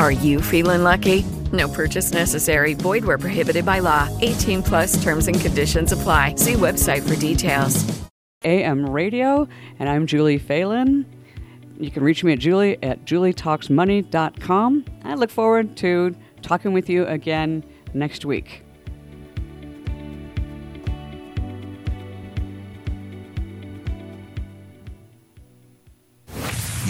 Are you feeling lucky? No purchase necessary. Void where prohibited by law. 18 plus terms and conditions apply. See website for details. AM Radio, and I'm Julie Phelan. You can reach me at julie at julietalksmoney.com. I look forward to talking with you again next week.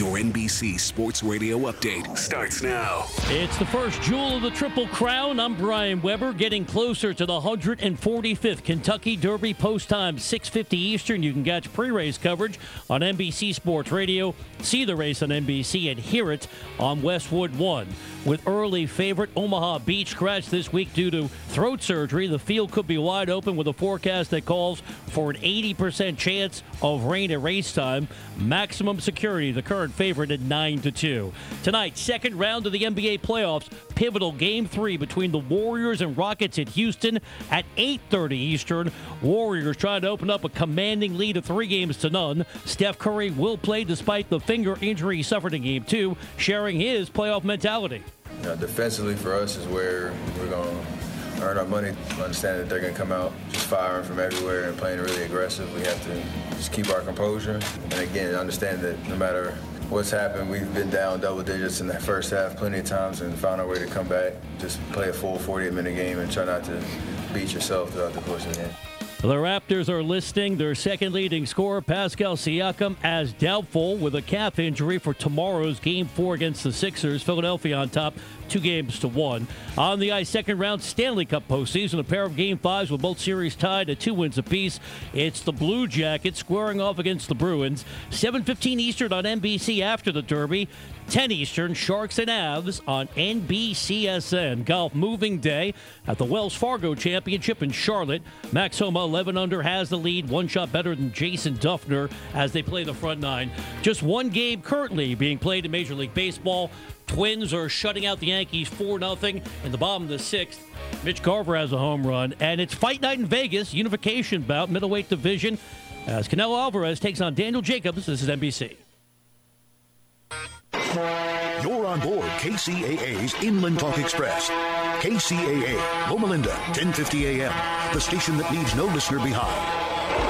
Your NBC Sports Radio update starts now. It's the first jewel of the Triple Crown. I'm Brian Weber, getting closer to the 145th Kentucky Derby post time, 6:50 Eastern. You can catch pre-race coverage on NBC Sports Radio, see the race on NBC, and hear it on Westwood One. With early favorite Omaha Beach scratch this week due to throat surgery, the field could be wide open with a forecast that calls for an 80% chance of rain at race time. Maximum security, the current favorite at 9 to 2. Tonight, second round of the NBA playoffs, pivotal game 3 between the Warriors and Rockets at Houston at 8:30 Eastern. Warriors trying to open up a commanding lead of 3 games to none. Steph Curry will play despite the finger injury he suffered in game 2, sharing his playoff mentality. Defensively for us is where we're going to earn our money. Understand that they're going to come out just firing from everywhere and playing really aggressive. We have to just keep our composure. And again, understand that no matter what's happened, we've been down double digits in the first half plenty of times and found our way to come back. Just play a full 48 minute game and try not to beat yourself throughout the course of the game. The Raptors are listing their second leading scorer, Pascal Siakam, as doubtful with a calf injury for tomorrow's Game 4 against the Sixers. Philadelphia on top, two games to one. On the ice, second round Stanley Cup postseason, a pair of Game 5s with both series tied at two wins apiece. It's the Blue Jackets squaring off against the Bruins. 7.15 Eastern on NBC after the Derby. 10 Eastern, Sharks and Avs on NBCSN. Golf moving day at the Wells Fargo Championship in Charlotte. Max Homa, 11 under, has the lead, one shot better than Jason Dufner as they play the front nine. Just one game currently being played in Major League Baseball. Twins are shutting out the Yankees 4 0 in the bottom of the sixth. Mitch Garver has a home run, and it's fight night in Vegas, unification bout, middleweight division, as Canelo Alvarez takes on Daniel Jacobs. This is NBC. You're on board KCAA's Inland Talk Express. KCAA, Loma Linda, 1050 AM, the station that leaves no listener behind.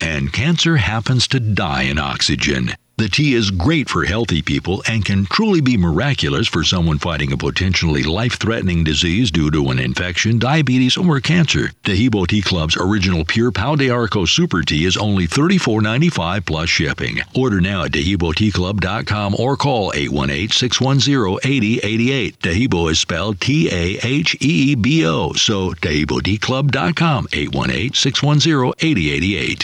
and cancer happens to die in oxygen. The tea is great for healthy people and can truly be miraculous for someone fighting a potentially life threatening disease due to an infection, diabetes, or cancer. Taheebo Tea Club's original pure Pau de Arco Super Tea is only $34.95 plus shipping. Order now at TaheeboTeaClub.com or call 818 610 8088. Taheebo is spelled T A H E E B O, so TaheeboTeaClub.com 818 610 8088.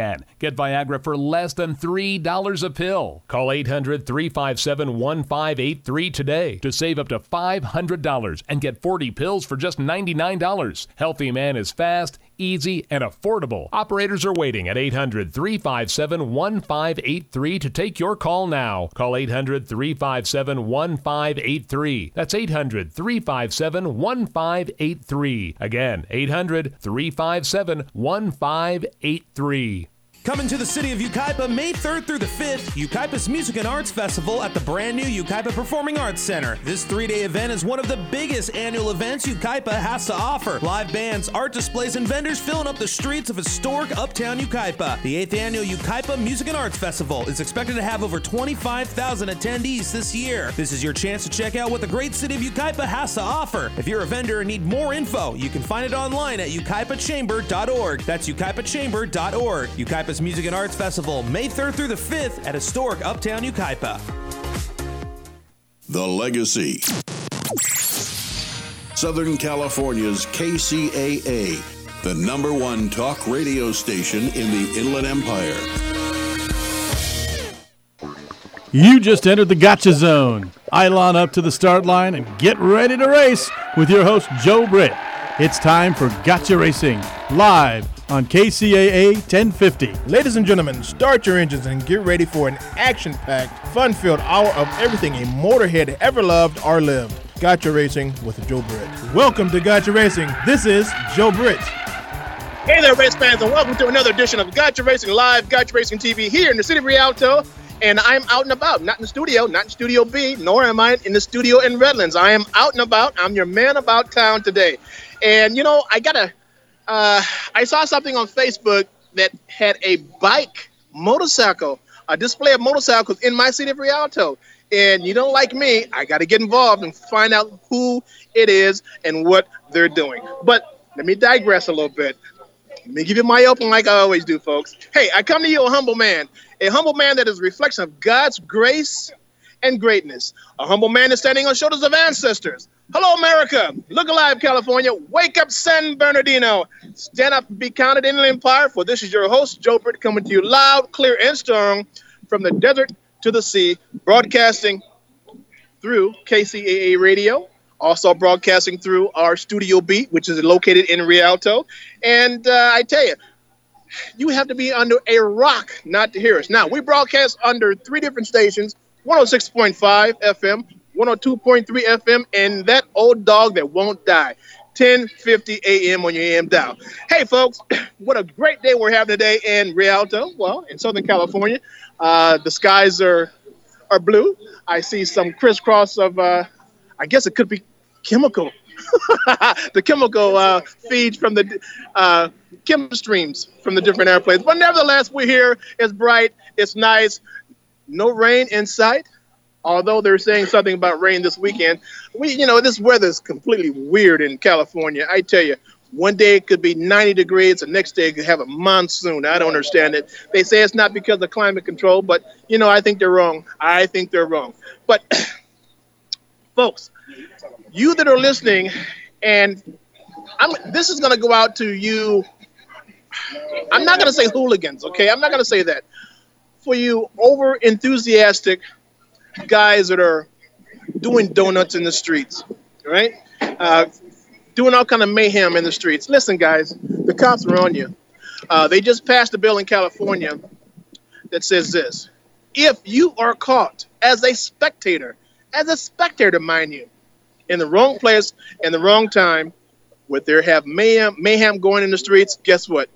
Get Viagra for less than $3 a pill. Call 800 357 1583 today to save up to $500 and get 40 pills for just $99. Healthy Man is fast, easy, and affordable. Operators are waiting at 800 357 1583 to take your call now. Call 800 357 1583. That's 800 357 1583. Again, 800 357 1583. Coming to the city of Yucaipa May 3rd through the 5th, Yucaipa's Music and Arts Festival at the brand new Yucaipa Performing Arts Center. This three day event is one of the biggest annual events Yucaipa has to offer. Live bands, art displays, and vendors filling up the streets of historic uptown Yucaipa. The 8th annual Yucaipa Music and Arts Festival is expected to have over 25,000 attendees this year. This is your chance to check out what the great city of Yucaipa has to offer. If you're a vendor and need more info, you can find it online at yucaipachamber.org. That's yucaipachamber.org. Yucaipa Music and Arts Festival, May 3rd through the 5th at historic Uptown Yucaipa. The Legacy. Southern California's KCAA, the number one talk radio station in the Inland Empire. You just entered the Gotcha Zone. Eilon up to the start line and get ready to race with your host, Joe Britt. It's time for Gotcha Racing, live on KCAA 1050. Ladies and gentlemen, start your engines and get ready for an action packed, fun filled hour of everything a motorhead ever loved or lived. Gotcha Racing with Joe Britt. Welcome to Gotcha Racing. This is Joe Britt. Hey there, race fans, and welcome to another edition of Gotcha Racing Live, Gotcha Racing TV here in the city of Rialto. And I'm out and about, not in the studio, not in Studio B, nor am I in the studio in Redlands. I am out and about. I'm your man about town today. And, you know, I got to, uh, I saw something on Facebook that had a bike motorcycle, a display of motorcycles in my city of Rialto. And you don't like me, I got to get involved and find out who it is and what they're doing. But let me digress a little bit. Let me give you my open like I always do, folks. Hey, I come to you a humble man, a humble man that is a reflection of God's grace and greatness. A humble man is standing on shoulders of ancestors. Hello, America. Look alive, California. Wake up, San Bernardino. Stand up and be counted in the empire, for this is your host, Joe Britt, coming to you loud, clear, and strong from the desert to the sea, broadcasting through KCAA Radio, also broadcasting through our Studio Beat, which is located in Rialto. And uh, I tell you, you have to be under a rock not to hear us. Now, we broadcast under three different stations 106.5 FM, 102.3 FM, and that old dog that won't die. 10:50 a.m. on your AM dial. Hey, folks, what a great day we're having today in Rialto. Well, in Southern California, uh, the skies are are blue. I see some crisscross of, uh, I guess it could be chemical. the chemical uh, feeds from the uh, chemical streams from the different airplanes. But nevertheless, we're here. It's bright. It's nice. No rain in sight although they're saying something about rain this weekend, we, you know, this weather is completely weird in California. I tell you, one day it could be 90 degrees, the next day it could have a monsoon. I don't understand it. They say it's not because of climate control, but, you know, I think they're wrong. I think they're wrong. But, folks, you that are listening, and I'm, this is going to go out to you. I'm not going to say hooligans, okay? I'm not going to say that. For you over enthusiastic guys that are doing donuts in the streets, right? Uh, doing all kind of mayhem in the streets. Listen, guys, the cops are on you. Uh, they just passed a bill in California that says this: if you are caught as a spectator, as a spectator, mind you, in the wrong place and the wrong time, where there have mayhem, mayhem going in the streets, guess what?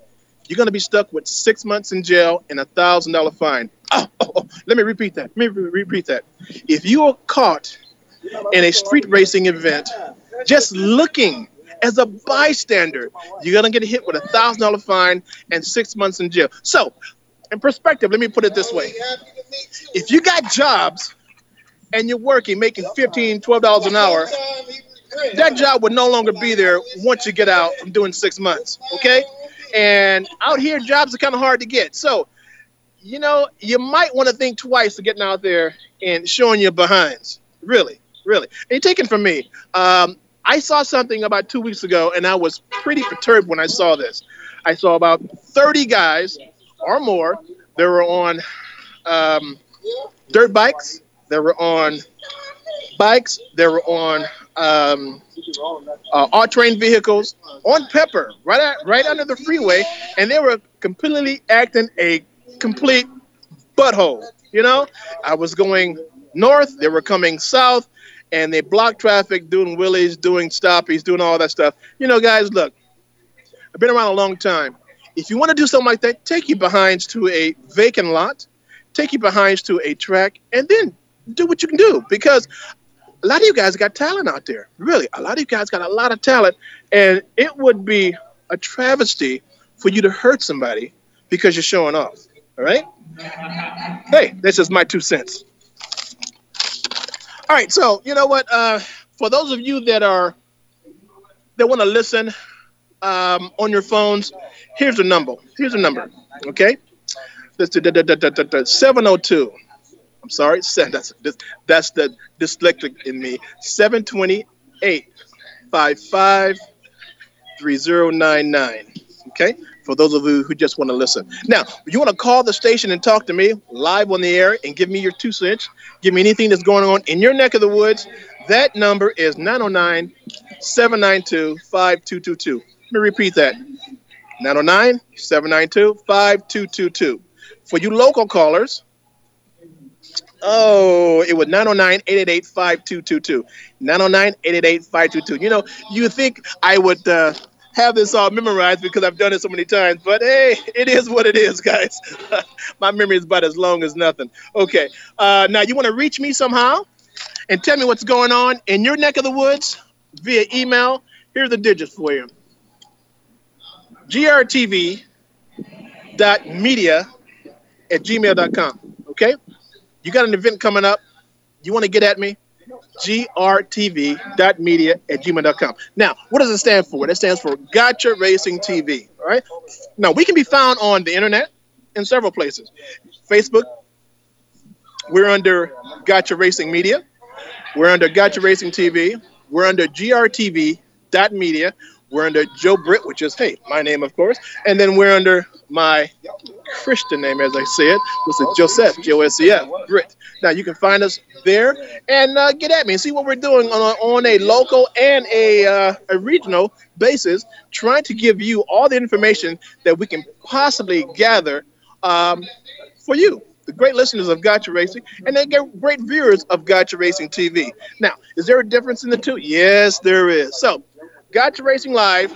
You're going to be stuck with six months in jail and a thousand dollar fine. Oh, oh, oh, let me repeat that. Let me re- repeat that. If you are caught in a street racing event, just looking as a bystander, you're going to get hit with a thousand dollar fine and six months in jail. So, in perspective, let me put it this way: if you got jobs and you're working, making 15 $12 an hour, that job would no longer be there once you get out from doing six months. Okay? And out here, jobs are kind of hard to get. So, you know, you might want to think twice to getting out there and showing your behinds. Really, really. And taken from me. Um, I saw something about two weeks ago, and I was pretty perturbed when I saw this. I saw about 30 guys or more. They were on um, dirt bikes. They were on bikes. They were on um, uh, all-terrain vehicles on Pepper, right at, right under the freeway, and they were completely acting a complete butthole. You know, I was going north. They were coming south, and they blocked traffic, doing wheelies, doing stoppies, doing all that stuff. You know, guys, look, I've been around a long time. If you want to do something like that, take your behinds to a vacant lot, take your behinds to a track, and then do what you can do because a lot of you guys got talent out there. Really, a lot of you guys got a lot of talent, and it would be a travesty for you to hurt somebody because you're showing off. All right? Hey, this is my two cents. All right, so you know what? Uh, for those of you that are that want to listen um, on your phones, here's the number. Here's the number. Okay, that's the 702. I'm sorry, that's that's the dyslexic in me. 728 55 3099. Okay, for those of you who just want to listen. Now, you want to call the station and talk to me live on the air and give me your two cents, give me anything that's going on in your neck of the woods, that number is 909 792 5222. Let me repeat that 909 792 5222. For you local callers, Oh, it was 909 888 5222. 909 888 5222. You know, you think I would uh, have this all memorized because I've done it so many times, but hey, it is what it is, guys. My memory is about as long as nothing. Okay, uh, now you want to reach me somehow and tell me what's going on in your neck of the woods via email. Here are the digits for you grtv.media at gmail.com. Okay? You got an event coming up. You want to get at me? grtv.media at gmail.com. Now, what does it stand for? That stands for Gotcha Racing TV. All right. Now, we can be found on the internet in several places. Facebook, we're under Gotcha Racing Media. We're under Gotcha Racing TV. We're under grtv.media. We're under Joe Britt, which is, hey, my name, of course. And then we're under my Christian name, as I said, which is Joseph, J O S E F, Britt. Now, you can find us there and uh, get at me and see what we're doing on, on a local and a, uh, a regional basis, trying to give you all the information that we can possibly gather um, for you the great listeners of Gotcha Racing, and they get great viewers of Gotcha Racing TV. Now, is there a difference in the two? Yes, there is. So, Gotcha Racing Live,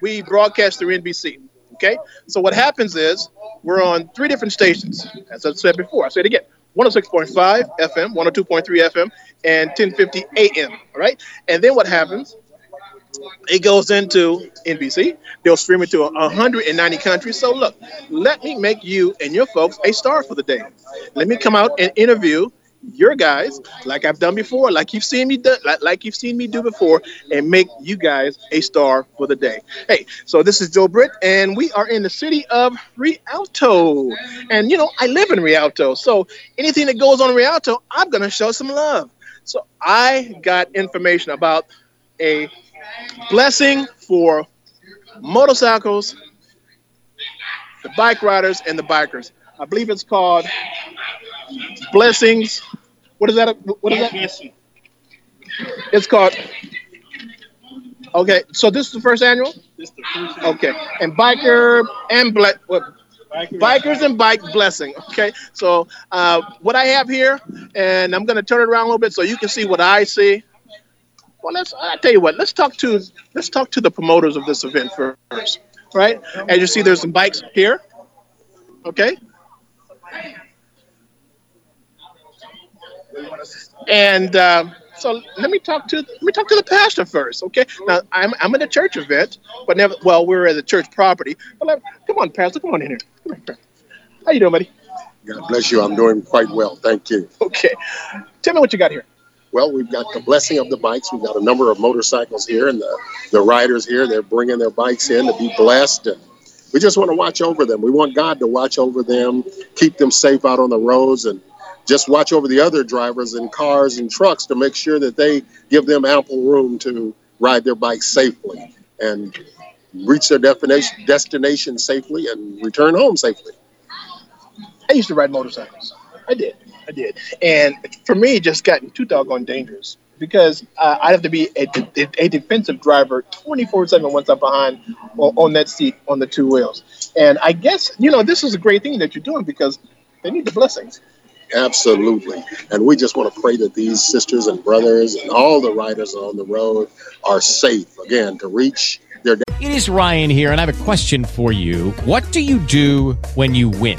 we broadcast through NBC. Okay, so what happens is we're on three different stations, as I said before. I say it again: 106.5 FM, 102.3 FM, and 1050 AM. All right, and then what happens? It goes into NBC. They'll stream it to 190 countries. So look, let me make you and your folks a star for the day. Let me come out and interview your guys, like I've done before, like you've seen me do, like, like you've seen me do before, and make you guys a star for the day. Hey, so this is Joe Britt, and we are in the city of Rialto, and you know I live in Rialto, so anything that goes on Rialto, I'm gonna show some love. So I got information about a blessing for motorcycles, the bike riders, and the bikers. I believe it's called Blessings. What is that? What is that? It's called. Okay, so this is the first annual. This the first Okay, and biker and black. What? Bikers and bike blessing. Okay, so uh, what I have here, and I'm going to turn it around a little bit so you can see what I see. Well, let's. I tell you what. Let's talk to let's talk to the promoters of this event first, right? As you see, there's some bikes here. Okay. And um, so let me talk to let me talk to the pastor first, okay? Now I'm I'm at a church event, but never. Well, we're at a church property. But let, come on, pastor, come on in here. Come on, pastor. How you doing, buddy? God bless you. I'm doing quite well. Thank you. Okay. Tell me what you got here. Well, we've got the blessing of the bikes. We've got a number of motorcycles here, and the, the riders here, they're bringing their bikes in to be blessed. And we just want to watch over them. We want God to watch over them, keep them safe out on the roads, and just watch over the other drivers and cars and trucks to make sure that they give them ample room to ride their bikes safely and reach their destination, destination safely and return home safely. I used to ride motorcycles. I did. I did. And for me, it just gotten too doggone dangerous because uh, I have to be a, a, defensive driver 24 7 once I'm behind on, that seat on the two wheels. And I guess, you know, this is a great thing that you're doing because they need the blessings. Absolutely. And we just want to pray that these sisters and brothers and all the riders on the road are safe, again, to reach their. It is Ryan here, and I have a question for you. What do you do when you win?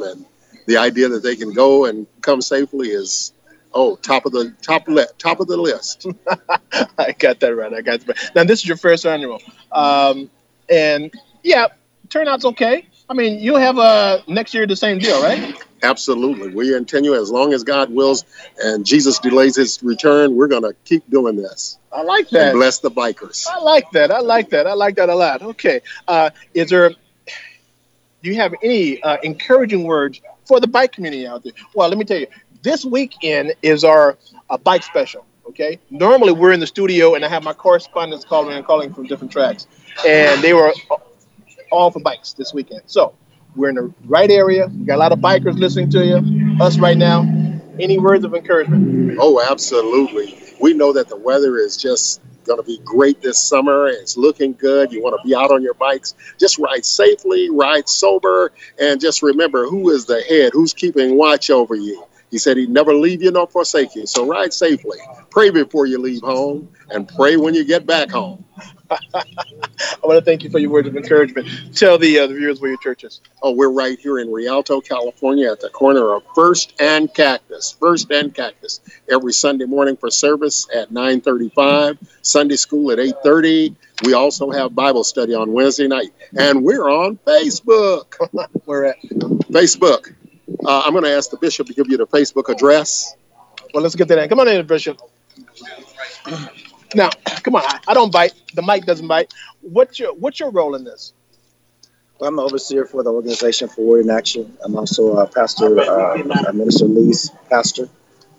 and the idea that they can go and come safely is oh top of the top list top of the list. I got that right i got that right. now this is your first annual. Um, and yeah turnout's okay. I mean you'll have a next year the same deal right? Absolutely. We continue as long as god wills and jesus delays his return we're going to keep doing this. I like that. And bless the bikers. I like that i like that i like that a lot. Okay uh, is there do you have any uh, encouraging words for the bike community out there. Well, let me tell you, this weekend is our uh, bike special. Okay. Normally we're in the studio and I have my correspondents calling and calling from different tracks, and they were all for bikes this weekend. So we're in the right area. We got a lot of bikers listening to you, us right now. Any words of encouragement? Oh, absolutely. We know that the weather is just going to be great this summer. It's looking good. You want to be out on your bikes. Just ride safely, ride sober, and just remember who is the head, who's keeping watch over you. He said he'd never leave you nor forsake you. So ride safely. Pray before you leave home and pray when you get back home. I want to thank you for your words of encouragement. Tell the, uh, the viewers where your church is. Oh, we're right here in Rialto, California, at the corner of First and Cactus. First and Cactus. Every Sunday morning for service at 9:35. Sunday school at 8:30. We also have Bible study on Wednesday night, and we're on Facebook. we're at? Facebook. Uh, I'm going to ask the bishop to give you the Facebook address. Well, let's get that in. Come on in, Bishop. Now, come on. I don't bite. The mic doesn't bite. What's your What's your role in this? Well, I'm the overseer for the organization for Word in Action. I'm also a pastor, uh, Minister Lee's pastor,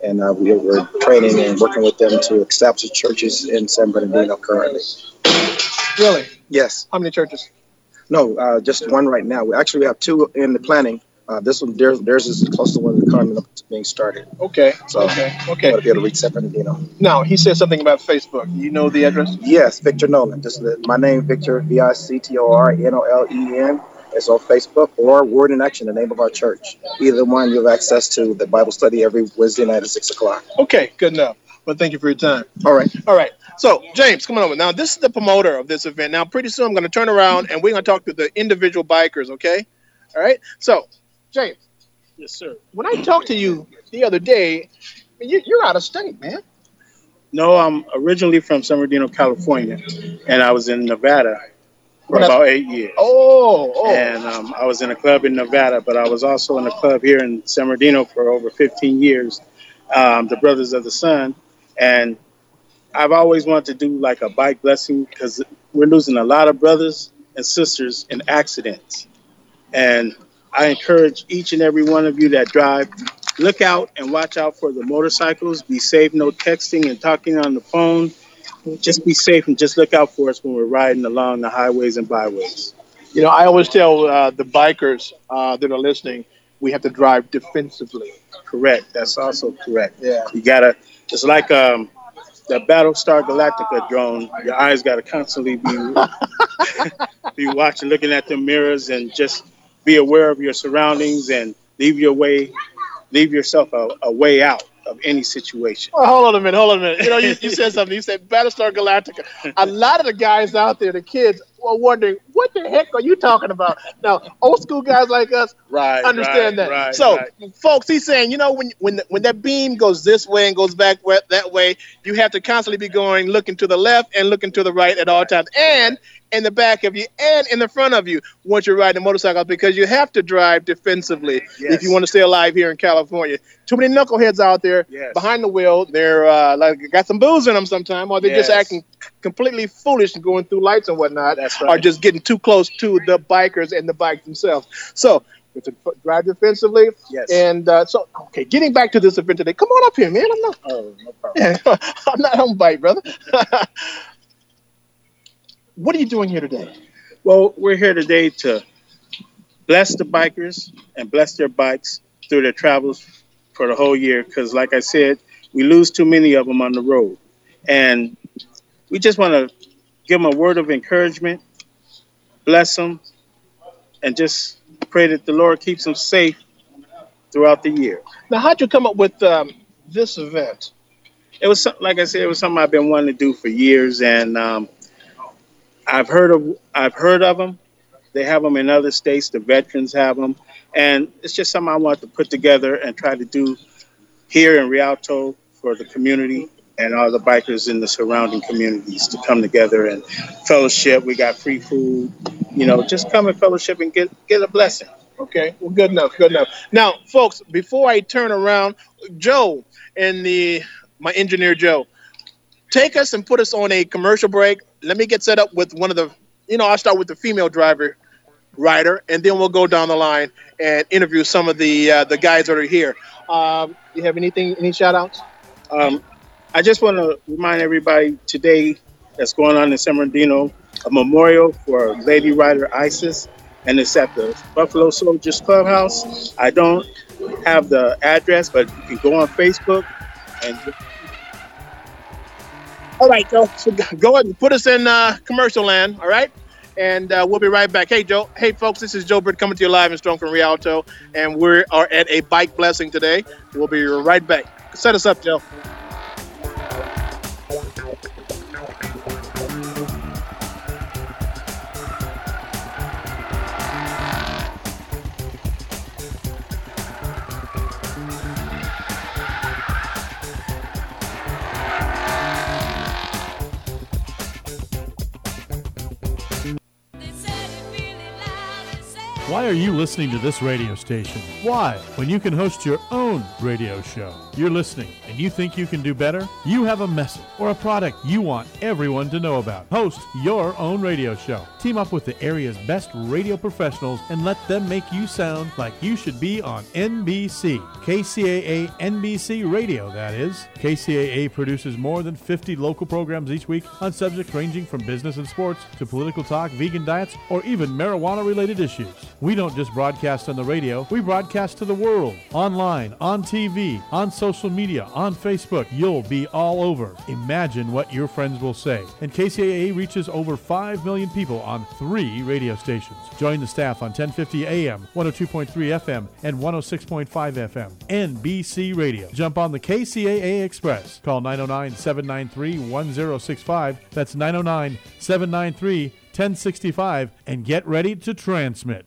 and uh, we, are training and working with them to establish churches in San Bernardino currently. Really? Yes. How many churches? No, uh, just one right now. We actually have two in the planning. Uh, this one, theirs, theirs is close to one that's coming up to being started. Okay. So, okay. Okay. To be able to reach San Bernardino. Now he said something about Facebook. You know the address? Yes, Victor Nolen. Just the, my name, Victor V I C T O R N O L E N. It's on Facebook or Word in Action, the name of our church. Either one, you have access to the Bible study every Wednesday night at six o'clock. Okay, good enough. Well, thank you for your time. All right. All right. So, James, come on over. Now, this is the promoter of this event. Now, pretty soon I'm going to turn around and we're going to talk to the individual bikers, okay? All right. So, James, Yes, sir. When I talked to you the other day, you're out of state, man. No, I'm originally from San Bernardino, California, and I was in Nevada for When I- about eight years. Oh, oh. And um, I was in a club in Nevada, but I was also in a club here in San Bernardino for over 15 years, um, the Brothers of the Sun. And I've always wanted to do like a bike blessing because we're losing a lot of brothers and sisters in accidents. And I encourage each and every one of you that drive, look out and watch out for the motorcycles. Be safe, no texting and talking on the phone. Just be safe and just look out for us when we're riding along the highways and byways. You know, I always tell uh, the bikers uh, that are listening, we have to drive defensively. Correct. That's also correct. Yeah. You gotta. It's like um, the Battlestar Galactica drone. Your eyes gotta constantly be be watching, looking at the mirrors, and just be aware of your surroundings and leave your way, leave yourself a, a way out of any situation. Oh, hold on a minute, hold on a minute. You know, you, you said something. You said Battlestar Galactica. A lot of the guys out there, the kids, are wondering, what the heck are you talking about? Now, old school guys like us Right, understand right, that. right, so, right. folks, he's saying, you know, when when when that beam goes this way and goes back that way, you have to constantly be going, looking to the left and looking to the right at all times, and in the back of you and in the front of you once you're riding a motorcycle, because you have to drive defensively if you want to stay alive here in California. Too many knuckleheads out there Yes. behind the wheel. They're uh, like got some booze in them sometime, or they're just acting completely foolish and going through lights and whatnot, That's or just getting too close to the bikers and the bike themselves. So. to drive defensively. Yes. And uh, so, okay, getting back to this event today. Come on up here, man. I'm not. Oh, no problem. I'm not on bike, brother. what are you doing here today? Well, we're here today to bless the bikers and bless their bikes through their travels for the whole year. Because, like I said, we lose too many of them on the road, and we just want to give them a word of encouragement, bless them, and just pray that the Lord keeps them safe throughout the year. Now, how'd you come up with um, this event? It was like I said, it was something I've been wanting to do for years, and um, I've heard of I've heard of them. They have them in other states. The veterans have them, and it's just something I want to put together and try to do here in Rialto for the community and all the bikers in the surrounding communities to come together and fellowship. We got free food, you know, just come and fellowship and get get a blessing. Okay, well, good enough, good enough. Now, folks, before I turn around, Joe and the my engineer Joe, take us and put us on a commercial break. Let me get set up with one of the, you know, I'll start with the female driver rider, and then we'll go down the line and interview some of the uh, the guys that are here. Um, you have anything, any shout outs? Um, I just want to remind everybody today that's going on in San Bernardino, a memorial for Lady Rider Isis, and it's at the Buffalo Soldiers Clubhouse. I don't have the address, but you can go on Facebook and All right, Joe. So go- ahead and put us in uh, commercial land. All right. And uh, we'll be right back. Hey, Joe. Hey, folks. This is Joe Britt coming to you live and strong from Rialto. And we are at a bike blessing today. We'll be right back. Set us up, Joe. Why are you listening to this radio station? Why? When you can host your own radio show. You're listening and you think you can do better? You have a message or a product you want everyone to know about. Host your own radio show. Team up with the area's best radio professionals and let them make you sound like you should be on NBC. KCAA NBC Radio, that is. KCAA produces more than 50 local programs each week on subjects ranging from business and sports to political talk, vegan diets, or even marijuana related issues. We don't just broadcast on the radio, we broadcast to the world. Online, on TV, on social media, on Facebook. You'll be all over. Imagine what your friends will say. And KCAA reaches over 5 million people on three radio stations. Join the staff on 1050 AM, 102.3 FM, and 106.5 FM. NBC Radio. Jump on the KCAA Express. Call 909 793 1065. That's 909 793 1065 and get ready to transmit.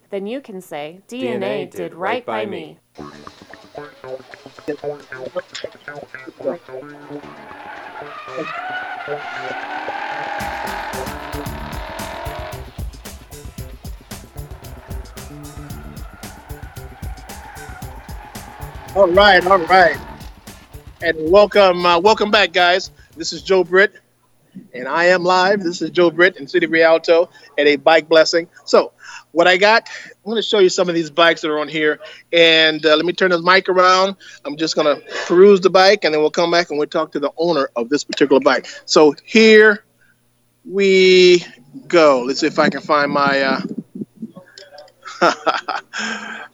Then you can say, DNA, did right by me. All right, all right, and welcome, uh, welcome back, guys. This is Joe Britt, and I am live. This is Joe Britt in City of Rialto at a bike blessing. So, what I got, I'm going to show you some of these bikes that are on here, and uh, let me turn this mic around. I'm just going to peruse the bike, and then we'll come back and we'll talk to the owner of this particular bike. So here we go. Let's see if I can find my. Uh,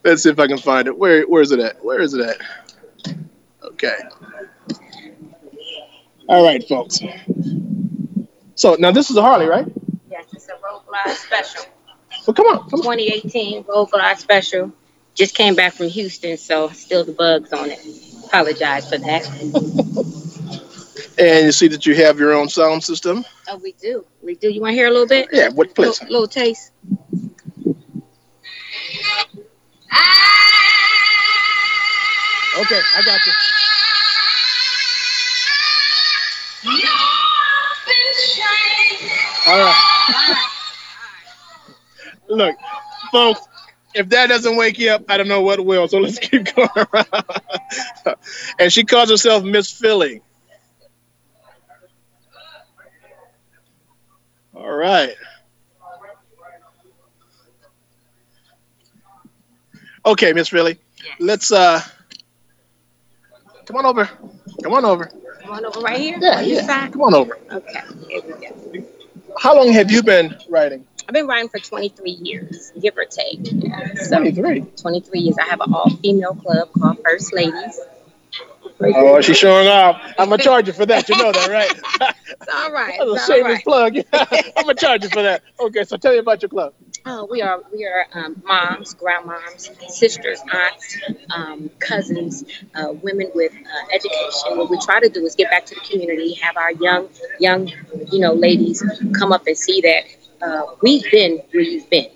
Let's see if I can find it. Where where is it at? Where is it at? Okay. All right, folks. So now this is a Harley, right? Yes, it's a Road Glide Special. Well, come on, come 2018 Road Glide Special. Just came back from Houston, so still the bugs on it. Apologize for that. And you see that you have your own sound system. oh, we do. We do. You want to hear a little bit? Yeah, what please? Little, little taste. Okay, I got you. All right. Look, folks, if that doesn't wake you up, I don't know what will. So let's keep going around. and she calls herself Miss Philly. All right. Okay, Miss Philly. Let's uh come on over. Come on over. Come on over right here. Yeah, yeah. Come on over. Okay. Here we go. How long have you been writing? I've been riding for 23 years, give or take. Yeah, so 23. 23 years. I have an all-female club called First Ladies. Oh, she's showing off. I'm gonna charge you for that. You know that, right? It's all right. That's a all shameless right. plug. I'm gonna charge you for that. Okay, so tell me about your club. Oh, we are we are um, moms, grandmoms, sisters, aunts, um, cousins, uh, women with uh, education. What we try to do is get back to the community, have our young young you know ladies come up and see that uh, we've been where you've been.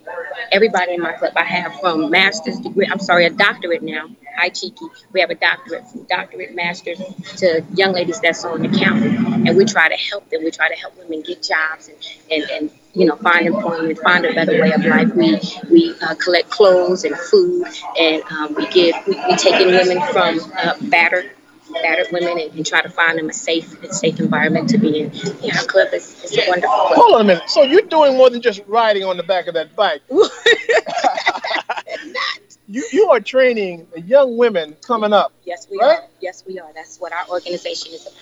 Everybody in my club, I have from master's degree. I'm sorry, a doctorate now. Hi, cheeky. We have a doctorate, from doctorate, master's to young ladies that's on accounting, and we try to help them. We try to help women get jobs and and, and you know find employment, find a better way of life. We we uh, collect clothes and food, and um, we give we, we take in women from uh, battered battered women and, and try to find them a safe a safe environment to be in. Yeah, our club is, is a wonderful club. Hold on a minute. So you're doing more than just riding on the back of that bike. you you are training young women coming up. Yes, we Right? are. Yes, we are. That's what our organization is about.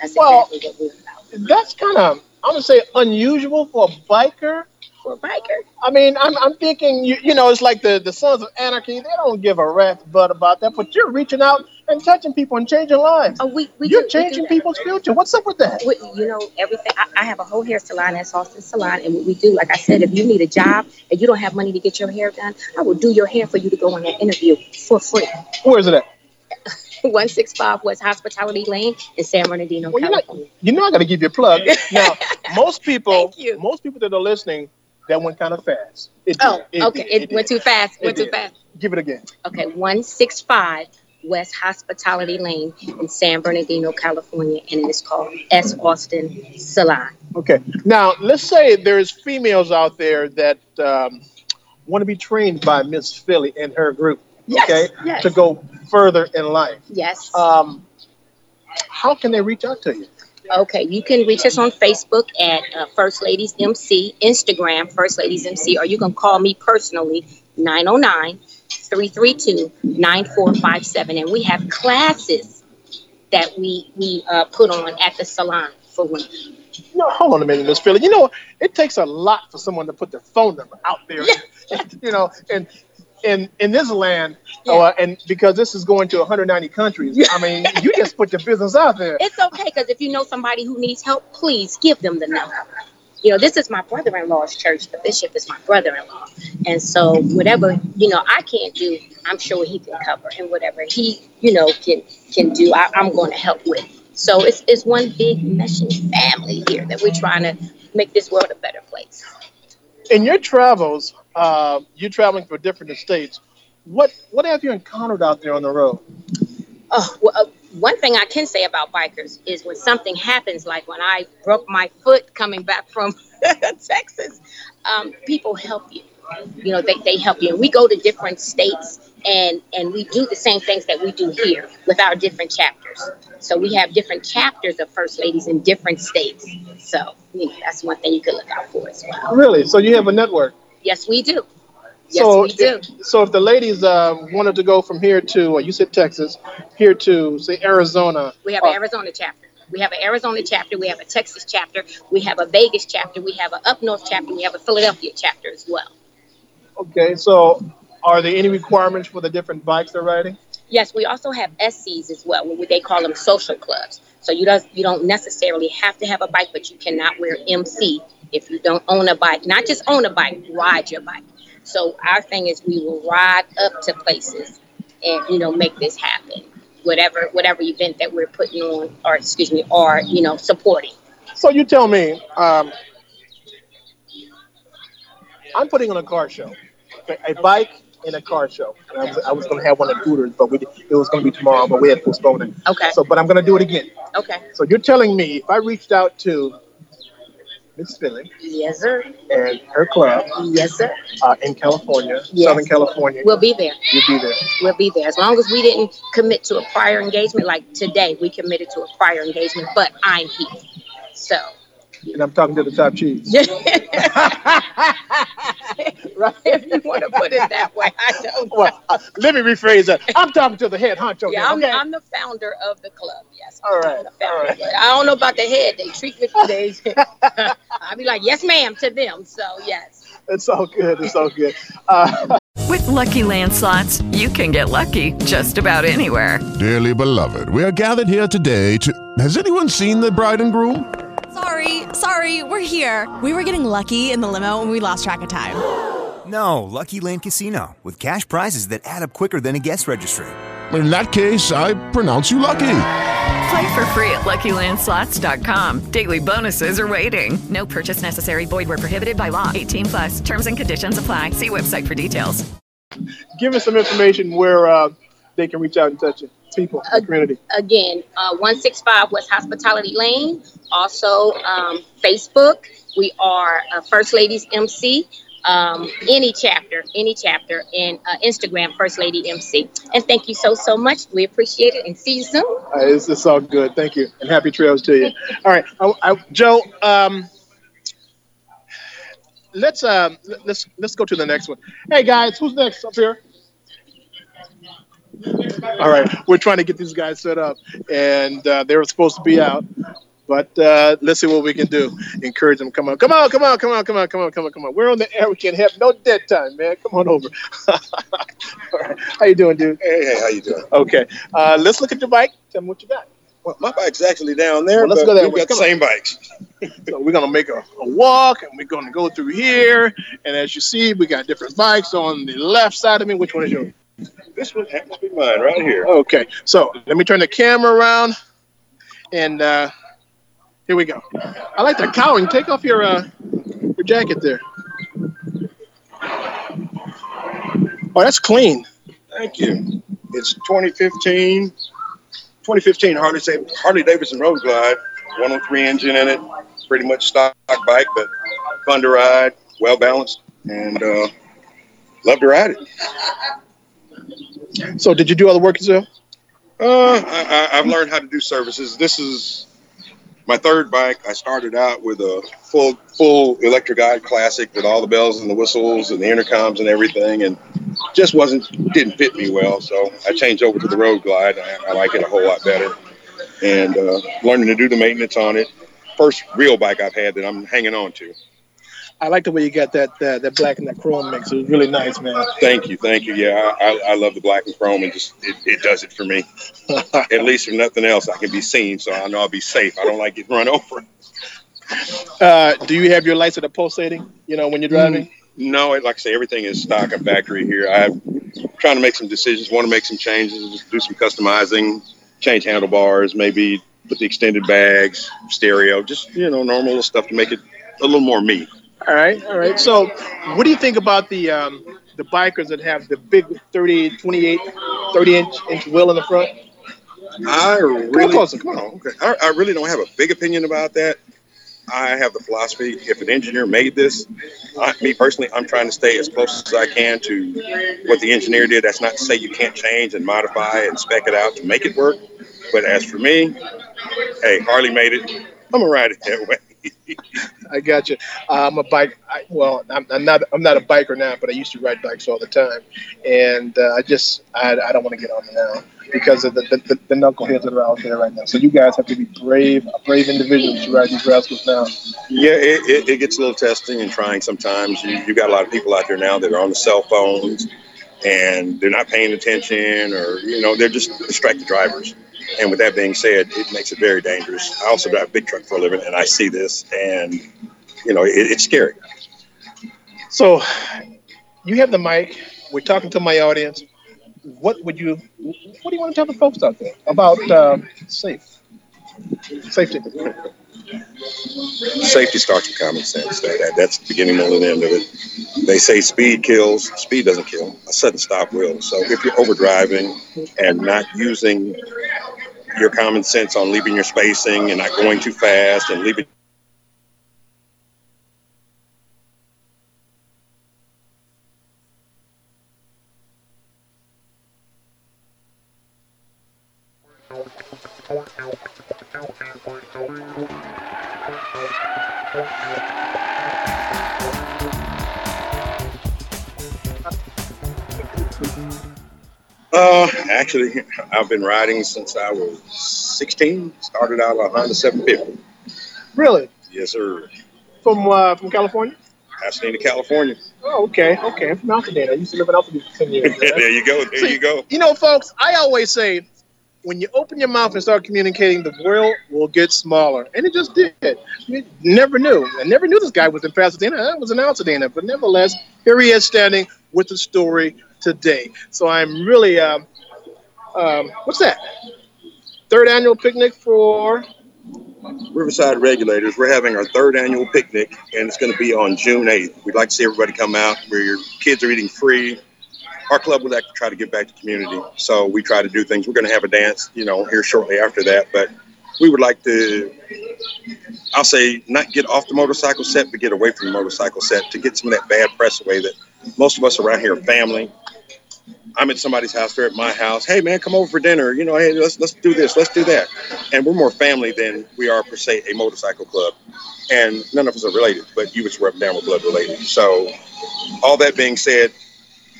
That's Well, exactly what we're about. That's kind of I'm gonna say unusual for a biker. For a biker. I mean, I'm, I'm thinking you you know it's like the the Sons of Anarchy. They don't give a rat's butt about that, but you're reaching out and touching people and changing lives. Oh, we, we you're do- changing that. people's future. What's up with that? We, you know, everything. I, I have a whole hair salon at Austin Salon, and what we do, like I said, if you need a job and you don't have money to get your hair done, I will do your hair for you to go on that interview for free. Where's it at? 165 West Hospitality Lane in San Bernardino, Well, you know, California. you know I got to give you a plug. Now, most people, Thank you. most people that are listening, that went kind of fast. It Oh, did. okay. did. It, went too fast. It Went too fast. Give it again. Okay, 165 West Hospitality Lane in San Bernardino, California, and it's called S. Austin Salon. Okay. Now, let's say there's females out there that um, want to be trained by Miss Philly and her group. Yes, Okay. yes. To go further in life. Yes. Um, how can they reach out to you? Okay, you can reach us on Facebook at uh, First Ladies MC, Instagram First Ladies MC, or you can call me personally 909 332 9457. And we have classes that we we uh, put on at the salon for women. No, hold on a minute, Miss Philly. You know, it takes a lot for someone to put their phone number out there. you know, and in in this land, uh, and because this is going to 190 countries, I mean, you just put your business out there. It's okay because if you know somebody who needs help, please give them the number. You know, this is my brother-in-law's church. The bishop is my brother-in-law, and so whatever you know I can't do, I'm sure he can cover, and whatever he you know can can do, I, I'm going to help with. So it's it's one big meshing family here that we're trying to make this world a better place. In your travels, uh, you're traveling for different estates. What what have you encountered out there on the road? Oh, well, uh, one thing I can say about bikers is when something happens, like when I broke my foot coming back from Texas, um, people help you. You know, they, they help you. And We go to different states and and we do the same things that we do here with our different chapters. So we have different chapters of First Ladies in different states. So you know, that's one thing you could look out for as well. Really? So you have a network? Yes, we do. Yes, so, we do. If, so if the ladies uh, wanted to go from here to, well, you said Texas, here to say Arizona, We have an Arizona chapter. We have an Arizona chapter. We have a Texas chapter. We have a Vegas chapter. We have an up north chapter. We have a Philadelphia chapter as well. okay. So are there any requirements for the different bikes they're riding? Yes, we also have SCs as well. What they call them social clubs. So you don't you don't necessarily have to have a bike, but you cannot wear MC if you don't own a bike. Not just own a bike, ride your bike. So our thing is we will ride up to places and you know make this happen. Whatever whatever event that we're putting on, or excuse me, or you know supporting. So you tell me, um, I'm putting on a car show, a bike and a car show. I was, I was going to have one at Hooters, but we, it was going to be tomorrow, but we had postponed it. Okay. So, but I'm going to do it again. Okay. So you're telling me if I reached out to Miss Philly Yes, sir. and her club Yes, sir. uh, in California, Yes. Southern California, We'll be there. you'd be there. We'll be there. As long as we didn't commit to a prior engagement, like today, we committed to a prior engagement, but I'm here. So, And I'm talking to the top chiefs. right, if you want to put it that way, I don't know. Well, uh, let me rephrase that. I'm talking to the head honcho. Yeah, here, I'm, okay? I'm the founder of the club. Yes. All right. I'm the founder. But I don't know about the head. They treat me. They, I'll be like, yes, ma'am, to them. So yes. It's all good. It's all good. Uh, With Lucky Land slots, you can get lucky just about anywhere. Dearly beloved, we are gathered here today to. Has anyone seen the bride and groom? Sorry, sorry, we're here. We were getting lucky in the limo and we lost track of time. No, Lucky Land Casino, with cash prizes that add up quicker than a guest registry. In that case, I pronounce you lucky. Play for free at LuckyLandSlots.com. Daily bonuses are waiting. No purchase necessary. Void where prohibited by law. 18 plus. Terms and conditions apply. See website for details. give us some information where uh, they can reach out and touch you, people, the community. Again, uh, 165 West Hospitality Lane. Also, um, Facebook. We are uh, First Ladies MC. Um, any chapter, any chapter, and uh, Instagram, First Lady MC. And thank you so, so much. We appreciate it and see you soon. Uh, it's, it's all good. Thank you, and happy trails to you. All right, I, I, Joe. Um, let's um, let's let's go to the next one. Hey guys, who's next up here? All right, we're trying to get these guys set up, and uh, they were supposed to be out, but uh, let's see what we can do. Encourage them. Come on, come on, come on, come on, come on, come on, come on, come on. We're on the air. We can't have no dead time, man. Come on over. All right, how you doing, dude? Hey, hey, how you doing? Okay, uh, let's look at your bike. Tell me what you got. Well, my bike's actually down there. Well, let's go that we've got the same bikes. So we're gonna make a, a walk, and we're gonna go through here. And as you see, we got different bikes on the left side of me. Which one is yours? This one happens to be mine right here. Okay, so let me turn the camera around, and uh, here we go. I like the cowling. Take off your uh, your jacket there. Oh, that's clean. Thank you. It's 2015, 2015 Harley Harley Davidson Road Glide, 103 engine in it. Pretty much stock bike, but fun to ride, well balanced, and uh, love to ride it. So, did you do all the work yourself? Uh, I, I've learned how to do services. This is my third bike. I started out with a full full Electra Glide classic with all the bells and the whistles and the intercoms and everything, and just wasn't didn't fit me well. So I changed over to the Road Glide. I, I like it a whole lot better, and uh, learning to do the maintenance on it. First real bike I've had that I'm hanging on to. I like the way you got that uh, that black and that chrome mix. It was really nice, man. Thank you, thank you. Yeah, I, I, I love the black and chrome, and just it, it does it for me. At least if nothing else, I can be seen, so I know I'll be safe. I don't like getting run over. Uh, do you have your lights that are pulsating? You know, when you're driving. No, like I say, everything is stock and factory here. I'm trying to make some decisions, want to make some changes, just do some customizing, change handlebars, maybe put the extended bags, stereo, just, you know, normal stuff to make it a little more me. All right, all right. So, what do you think about the um, the bikers that have the big 30, 28, 30 inch inch wheel in the front? I really, closer, come on. Okay. I, I really don't have a big opinion about that. I have the philosophy: if an engineer made this, I, me personally, I'm trying to stay as close as I can to what the engineer did. That's not to say you can't change and modify and spec it out to make it work. But as for me, hey, Harley made it. I'm gonna ride it that way. I got you. Uh, I'm a bike. I, well, I'm, I'm not. I'm not a biker now, but I used to ride bikes all the time, and uh, I just I, I don't want to get on now because of the, the, the, the knuckleheads that are out there right now. So you guys have to be brave, brave individuals to ride these rascals now. Yeah, it, it, it gets a little testing and trying sometimes. You, you got a lot of people out there now that are on the cell phones and they're not paying attention or, you know, they're just distracted drivers. And with that being said, it makes it very dangerous. I also drive a big truck for a living and I see this and, you know, it, it's scary. So you have the mic. We're talking to my audience. What would you? What do you want to tell the folks out there about uh, safe safety? Safety starts with common sense. That, that, that's the beginning, middle, and end of it. They say speed kills. Speed doesn't kill. A sudden stop will. So if you're overdriving and not using your common sense on leaving your spacing and not going too fast and leaving actually, I've been riding since I was 16. Started out on a Honda 750. Really? Yes, sir. From uh, from California? Pasadena, California. Oh, okay, okay. I'm from Altadena. I used to live in Altadena for ten years. there you go. There you go. You know, folks, I always say when you open your mouth and start communicating, the world will get smaller. And it just did. You never knew. I never knew this guy was in Pasadena. I was in Altadena. But nevertheless, here he is standing with the story today. So I'm really, um, um, what's that? Third annual picnic for Riverside Regulators. We're having our third annual picnic, and it's going to be on June 8th. We'd like to see everybody come out where your kids are eating free. Our club would like to try to give back to community, so we try to do things. We're going to have a dance, you know, here shortly after that, but we would like to, I'll say, not get off the motorcycle set, but get away from the motorcycle set to get some of that bad press away that most of us around here are family. I'm at somebody's house, they're at my house. Hey man, come over for dinner. You know, hey, let's let's do this, let's do that. And we're more family than we are per se a motorcycle club. And none of us are related, but you was rubbed down with blood related. So all that being said,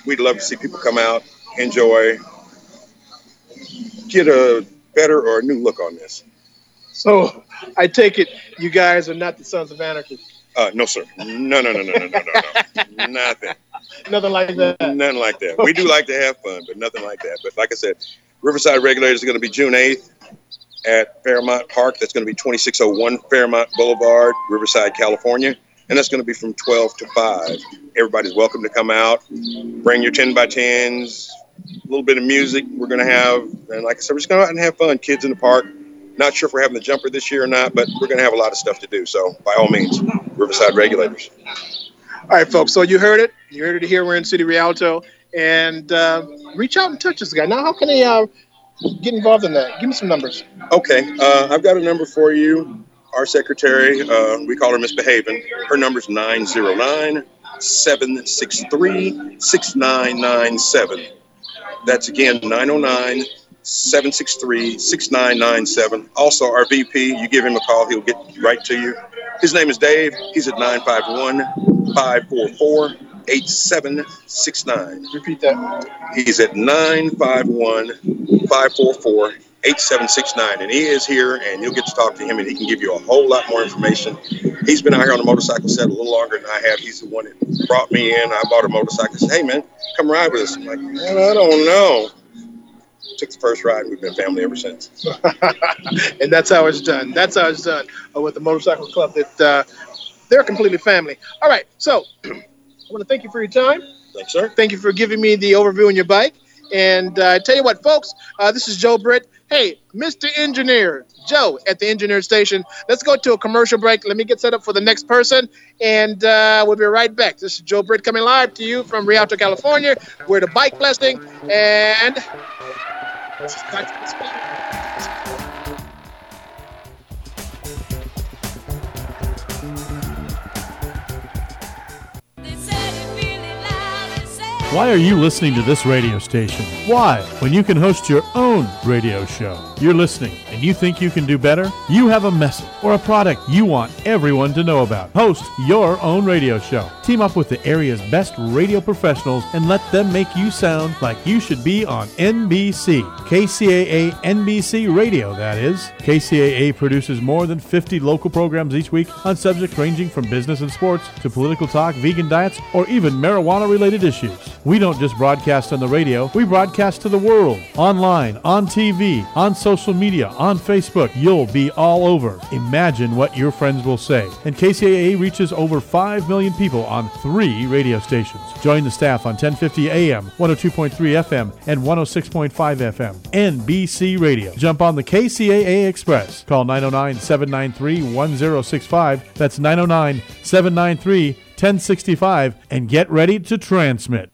we'd love to see people come out, enjoy, get a better or a new look on this. So I take it you guys are not the Sons of Anarchy. Uh, no, sir. No, no, no, no, no, no, no, no. Nothing. Nothing like that. Nothing like that. We do like to have fun, but nothing like that. But like I said, Riverside Regulators is going to be June 8th at Fairmont Park. That's going to be 2601 Fairmont Boulevard, Riverside, California. And that's going to be from 12 to 5. Everybody's welcome to come out. Bring your 10 by 10s, a little bit of music we're going to have. And like I said, we're just going to go out and have fun. Kids in the park. Not sure if we're having the jumper this year or not, but we're going to have a lot of stuff to do. So by all means, Riverside Regulators. All right, folks. So you heard it. You heard it here. We're in City Rialto. And uh, reach out and touch this guy. Now, how can they uh, get involved in that? Give me some numbers. Okay, uh, I've got a number for you. Our secretary, uh, we call her Miss Behaven. Her number's 909 763 6997. That's again 909 763 6997. Also, our VP, you give him a call, he'll get right to you. His name is Dave. He's at 951 544 8769. Repeat that. He's at 951 544 8769. And he is here, and you'll get to talk to him, and he can give you a whole lot more information. He's been out here on the motorcycle set a little longer than I have. He's the one that brought me in. I bought a motorcycle. He said, Hey, man, come ride with us. I'm like, Man, I don't know. Took the first ride. We've been family ever since. and that's how it's done. That's how it's done uh, with the motorcycle club. That uh, they're completely family. All right, so I want to thank you for your time. Thanks, sir. Thank you for giving me the overview on your bike. And uh, tell you what, folks, uh, this is Joe Britt. Hey, Mr. Engineer, Joe at the Engineer Station. Let's go to a commercial break. Let me get set up for the next person, and uh, we'll be right back. This is Joe Britt coming live to you from Rialto, California. We're the bike blessing, and. That's Why are you listening to this radio station? Why, when you can host your own radio show? You're listening and you think you can do better? You have a message or a product you want everyone to know about. Host your own radio show. Team up with the area's best radio professionals and let them make you sound like you should be on NBC. KCAA NBC Radio, that is. KCAA produces more than 50 local programs each week on subjects ranging from business and sports to political talk, vegan diets, or even marijuana related issues. We don't just broadcast on the radio, we broadcast to the world. Online, on TV, on social media, on Facebook. You'll be all over. Imagine what your friends will say. And KCAA reaches over 5 million people on three radio stations. Join the staff on 1050 AM, 102.3 FM, and 106.5 FM. NBC Radio. Jump on the KCAA Express. Call 909 793 1065. That's 909 793 1065 and get ready to transmit.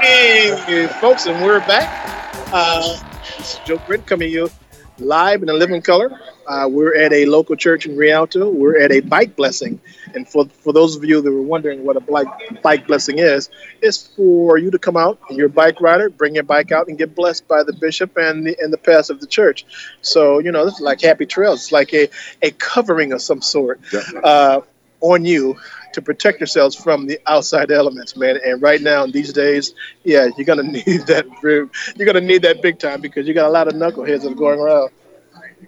Hey, folks, and we're back. Uh, this is Joe Britt coming you live in a living color. Uh, we're at a local church in Rialto. We're at a bike blessing. And for, for those of you that were wondering what a bike, bike blessing is, it's for you to come out you're a bike rider, bring your bike out and get blessed by the bishop and the, and the pastor of the church. So, you know, this is like happy trails. It's like a, a covering of some sort uh, on you to protect yourselves from the outside elements, man. And right now, in these days, yeah, you're gonna need that. You're gonna need that big time because you got a lot of knuckleheads that are going around.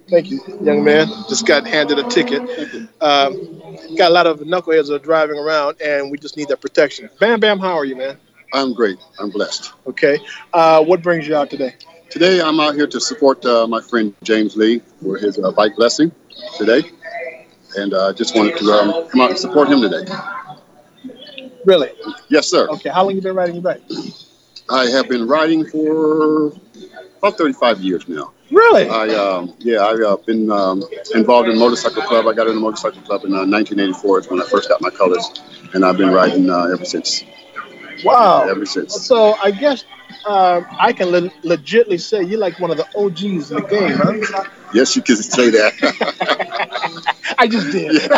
Thank you, young man. Just got handed a ticket. Um, got a lot of knuckleheads that are driving around, and we just need that protection. Bam, Bam, how are you, man? I'm great. I'm blessed. Okay. Uh, what brings you out today? Today, I'm out here to support uh, my friend James Lee for his uh, bike blessing today. And I uh, just wanted to um, come out and support him today. Really? Yes, sir. Okay. How long you been riding your bike? I have been riding for about 35 years now. Really? I um, yeah, I've uh, been um, involved in motorcycle club. I got in the motorcycle club in uh, 1984. Is when I first got my colors, and I've been riding uh, ever since. Wow. Ever since. So I guess um, I can le- legitly say you're like one of the OGs in the game, huh? Yes, you can say that. I just did.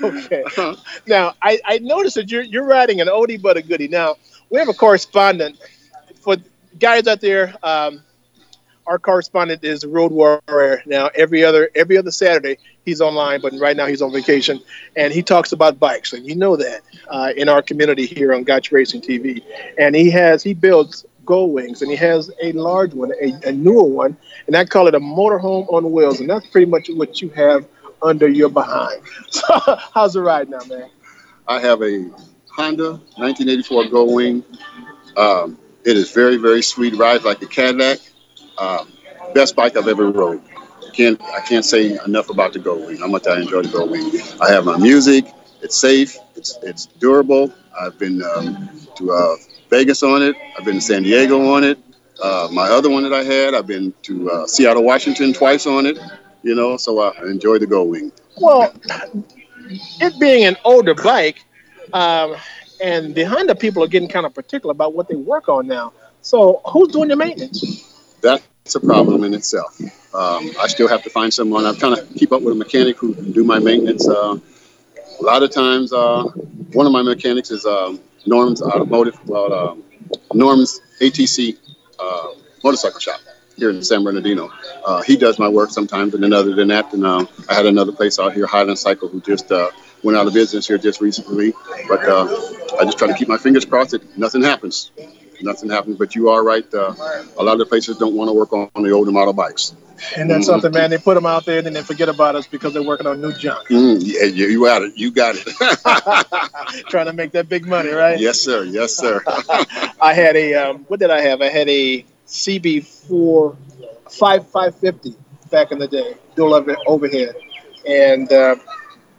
okay. Now I, I noticed that you're you're riding an oldie but a goodie. Now we have a correspondent for guys out there. Um, our correspondent is Road Warrior. Now every other every other Saturday he's online, but right now he's on vacation, and he talks about bikes, and you know that uh, in our community here on Gotch Racing TV. And he has he builds Gold Wings, and he has a large one, a, a newer one, and I call it a motorhome on wheels, and that's pretty much what you have under your behind. So how's the ride now, man? I have a Honda 1984 Gold Wing. Um, it is very, very sweet. Rides like a Cadillac. Um, best bike I've ever rode. Can't I can't say enough about the Gold Wing. How much I enjoy the Gold Wing. I have my music. It's safe. It's it's durable. I've been um, to uh, Vegas on it. I've been to San Diego on it. Uh, my other one that I had, I've been to uh, Seattle, Washington twice on it. You know, so I enjoy the Gold Wing. Well, it being an older bike, um, and the Honda people are getting kind of particular about what they work on now. So who's doing your maintenance? That's a problem in itself. Um, I still have to find someone. I'm trying to keep up with a mechanic who can do my maintenance. Uh, a lot of times, uh, one of my mechanics is um, Norm's Automotive, well, um, Norm's ATC uh, motorcycle shop here in San Bernardino. Uh, he does my work sometimes, and then other than that, then um, I had another place out here, Highland Cycle, who just uh, went out of business here just recently. But uh, I just try to keep my fingers crossed that nothing happens. Nothing happens. But you are right. Uh, a lot of the places don't want to work on, on the older model bikes. And that's something, man. They put them out there and then they forget about us because they're working on new junk. Mm, yeah, you, you got it. You got it. Trying to make that big money, right? yes, sir. Yes, sir. I had a um, what did I have? I had a CB4 five five fifty back in the day, dual over- overhead. and uh,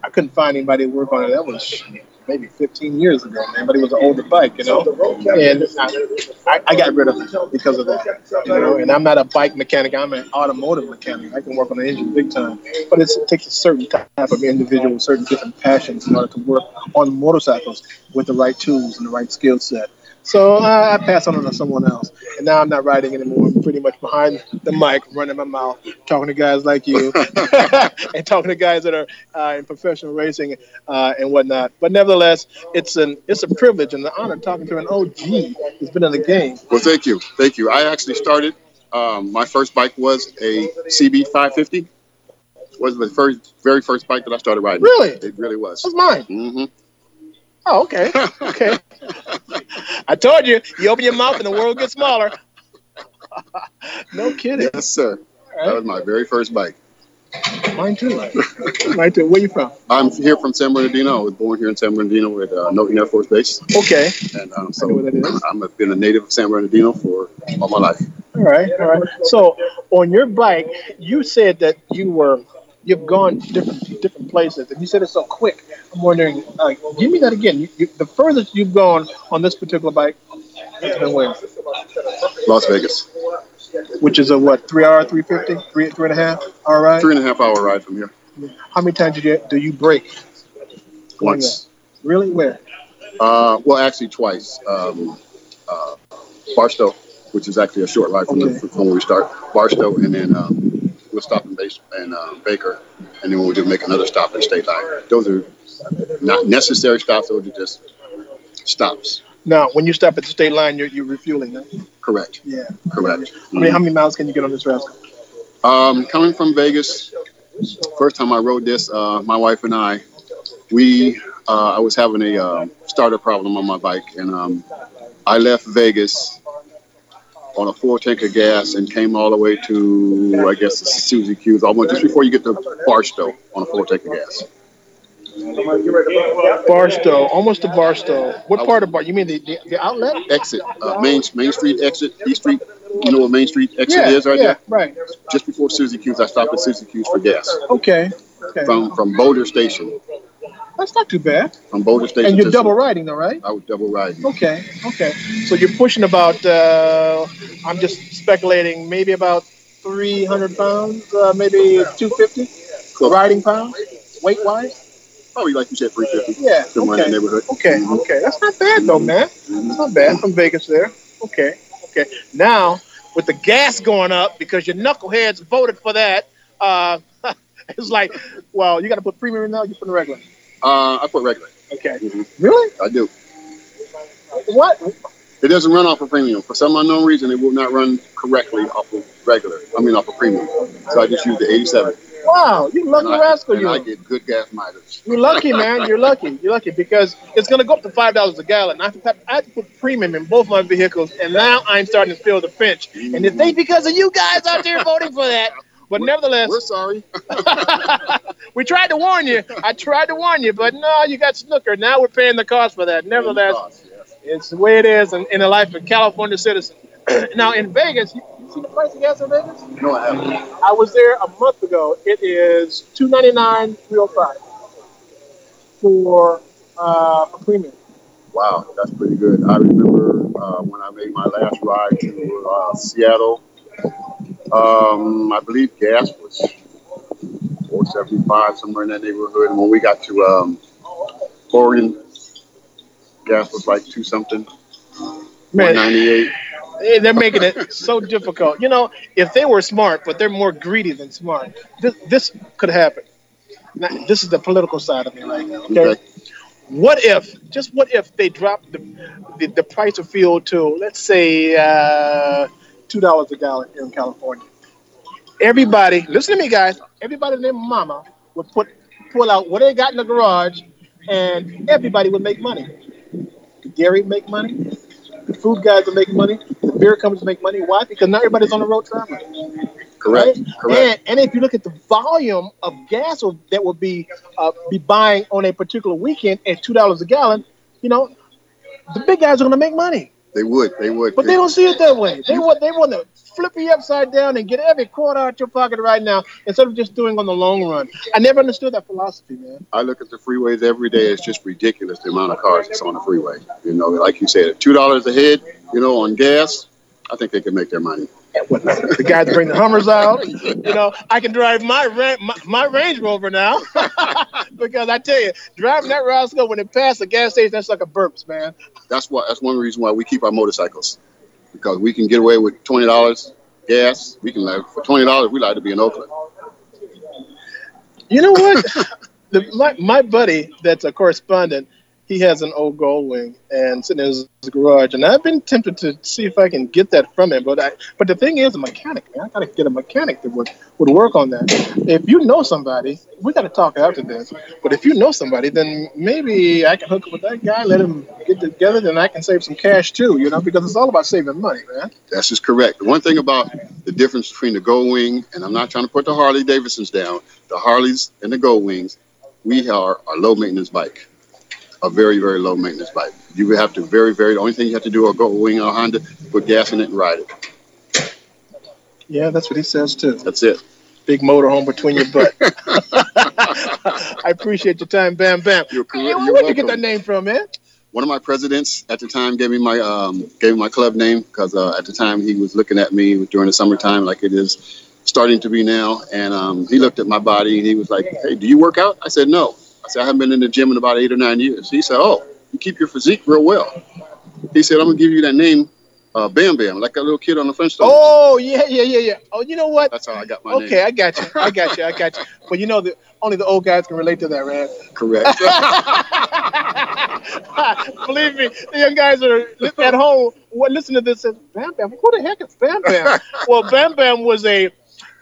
I couldn't find anybody to work on it. That was maybe 15 years ago, man. But it was an older bike, you know, and I, I, got rid of it because of that. You know, and I'm not a bike mechanic. I'm an automotive mechanic. I can work on the engine big time, but it takes a certain type of individual certain different passions in order to work on motorcycles with the right tools and the right skill set. So uh, I pass on to someone else, and now I'm not riding anymore. I'm pretty much behind the mic, running my mouth, talking to guys like you, and talking to guys that are uh, in professional racing uh, and whatnot. But nevertheless, it's an it's a privilege and an honor talking to an OG who's been in the game. Well, thank you, thank you. I actually started. Um, my first bike was a CB 550. Was the first, very first bike that I started riding. Really? It really was. That's mine. hmm Oh, okay, okay. I told you, you open your mouth and the world gets smaller. no kidding. Yes, sir. That was my very first bike. Mine too. Mine too. Where you from? I'm here from San Bernardino. I was born here in San Bernardino at uh, Norton Air Force Base. Okay. And um, so I've been a native of San Bernardino for all my life. All right, all right. So on your bike, you said that you were you've gone to different different places, and you said it so quick. I'm wondering, uh, give me that again. You, you, the furthest you've gone on this particular bike has been where? Las Vegas. Which is a what? Three hour, three fifty, three three and a half. All right. Three and a half hour ride from here. How many times did you do you break? Once. Really? Where? Uh, well, actually twice. Um, uh, Barstow, which is actually a short ride from, the, from where we start. Barstow, and then um, we'll stop in, base, in uh, Baker, and then we'll just make another stop in State Line. Those are not necessary stops. Those are just stops. Now, when you stop at the state line, you're, you're refueling, huh? Correct. Yeah. Correct. I mean, how many miles can you get on this rascal? Um, coming from Vegas, first time I rode this, uh, my wife and I, we, uh, I was having a uh, starter problem on my bike, and um, I left Vegas on a four tank of gas and came all the way to, I guess, Susie Q's, almost just before you get to Barstow on a four tank of gas. Barstow, almost to Barstow. What part of Bar? You mean the, the, the outlet? Exit, uh, Main Main Street exit, E Street. You know what Main Street exit Yeah, is right yeah, there? right. Just before Susie Q's, I stopped at Susie Q's for gas. Okay. Okay. From from Boulder Station. That's not too bad. From Boulder Station. And you're to- double riding, though, right? I was double riding. Okay. Okay. So you're pushing about. Uh, I'm just speculating. Maybe about 300 pounds. Uh, maybe 250 riding pounds, weight wise. Probably like you said, 350. Yeah. Somewhere in okay. neighborhood. Okay. Okay. That's not bad though, man. It's not bad from Vegas there. Okay. Okay. Now with the gas going up because your knuckleheads voted for that. Uh, it's like, well, you got to put premium in now. You put the regular. Uh, I put regular. Okay. Really? I do. What? It doesn't run off of premium. For some unknown reason, it will not run correctly off of regular. I mean, off of premium. So I just use the 87. Wow, you lucky and I, rascal, and you. I get good gas mileage. You're lucky, man. You're lucky. You're lucky because it's going to go up to five dollars a gallon. I have, to, I have to put premium in both my vehicles, and now I'm starting to feel the pinch. And it's ain't because of you guys out there voting for that. But nevertheless, we're sorry. we tried to warn you. I tried to warn you, but no, you got snooker. Now we're paying the cost for that. Nevertheless, it's the way it is in, in the life of a California citizen. now in Vegas, you, you see the price of gas in Vegas? No, I haven't. I was there a month ago. It is two ninety nine, three oh five for uh, a premium. Wow, that's pretty good. I remember uh, when I made my last ride to uh, Seattle. Um, I believe gas was 475 somewhere in that neighborhood. And when we got to um, Oregon, gas was like two something, Man. 198. They're making it so difficult. You know, if they were smart, but they're more greedy than smart, this, this could happen. Now, this is the political side of me right now. Okay. What if, just what if they dropped the, the, the price of fuel to, let's say, uh, $2 a gallon here in California? Everybody, listen to me, guys. Everybody and their mama would put pull out what they got in the garage, and everybody would make money. Gary would make money. The food guys would make money. The beer companies make money. Why? Because not everybody's on the road traveling. Correct. Correct. And, and if you look at the volume of gas that would be uh, be buying on a particular weekend at two dollars a gallon, you know, the big guys are going to make money. They would. They would. But they don't see it that way. They want they want to flip you upside down and get every quarter out your pocket right now instead of just doing on the long run. I never understood that philosophy, man. I look at the freeways every day. It's just ridiculous the amount of cars that's on the freeway. You know, like you said, two dollars a head. You know, on gas, I think they can make their money. the guys bring the Hummers out. You know, I can drive my my, my Range Rover now because I tell you, driving that Roscoe when it passed the gas station, that's like a burps, man. That's why. That's one reason why we keep our motorcycles because we can get away with twenty dollars gas. We can like for twenty dollars. We like to be in Oakland. You know what? the, my, my buddy that's a correspondent, he has an old Goldwing and sitting in his garage, and I've been tempted to see if I can get that from him. But I, but the thing is, a mechanic, man, I gotta get a mechanic that would would work on that. If you know somebody, we gotta talk after this. But if you know somebody, then maybe I can hook up with that guy, let him get together, then I can save some cash too. You know, because it's all about saving money, man. That's just correct. One thing about the difference between the Goldwing and I'm not trying to put the Harley Davidsons down, the Harleys and the Goldwings, we are a low maintenance bike, a very very low maintenance bike. You would have to very very. The only thing you have to do a Gold Wing a Honda, put gas in it and ride it. Yeah, that's what he says too. That's it. Big motorhome between your butt. I appreciate your time, Bam Bam. You're, Hey, where'd you get that name from, man? one of my presidents at the time gave me my um, gave me my club name because uh, at the time he was looking at me during the summertime like it is starting to be now, and um, he looked at my body and he was like, "Hey, do you work out?" I said, "No." I "I haven't been in the gym in about eight or nine years." He said, "Oh, you keep your physique real well." He said, "I'm gonna give you that name, uh, Bam Bam, like a little kid on the Flintstones." Oh yeah, yeah, yeah, yeah. Oh, you know what? That's how I got my Okay, name. Okay, I got you. I got you. I got you. But you know that only the old guys can relate to that, man. Correct. Believe me, the young guys are at home. What listen to this? and, Bam Bam. Who the heck is Bam Bam? well, Bam Bam was a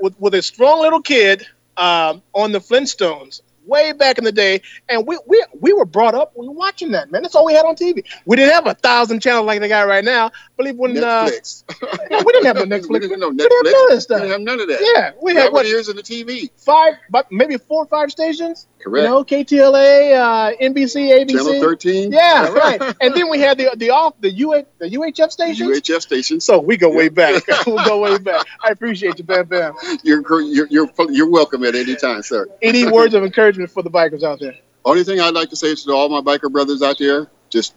with, with a strong little kid um, on the Flintstones way back in the day, and we we we were brought up watching that. Man, that's all we had on TV. We didn't have a thousand channels like they got right now. Believe when Netflix. Uh, yeah, we didn't have no Netflix. we didn't know We didn't have Netflix. none of that We didn't have none of that. Yeah, we had what years in the TV. five, but maybe four or five stations. Correct. You know, KTLA, uh, NBC, ABC. Channel 13. Yeah, right. And then we had the the off the UH, the UHF station. UHF stations. So we go way back. we'll go way back. I appreciate you, Bam Bam. You're you're you're, you're welcome at any time, sir. Any words of encouragement for the bikers out there? Only thing I'd like to say is to all my biker brothers out there, just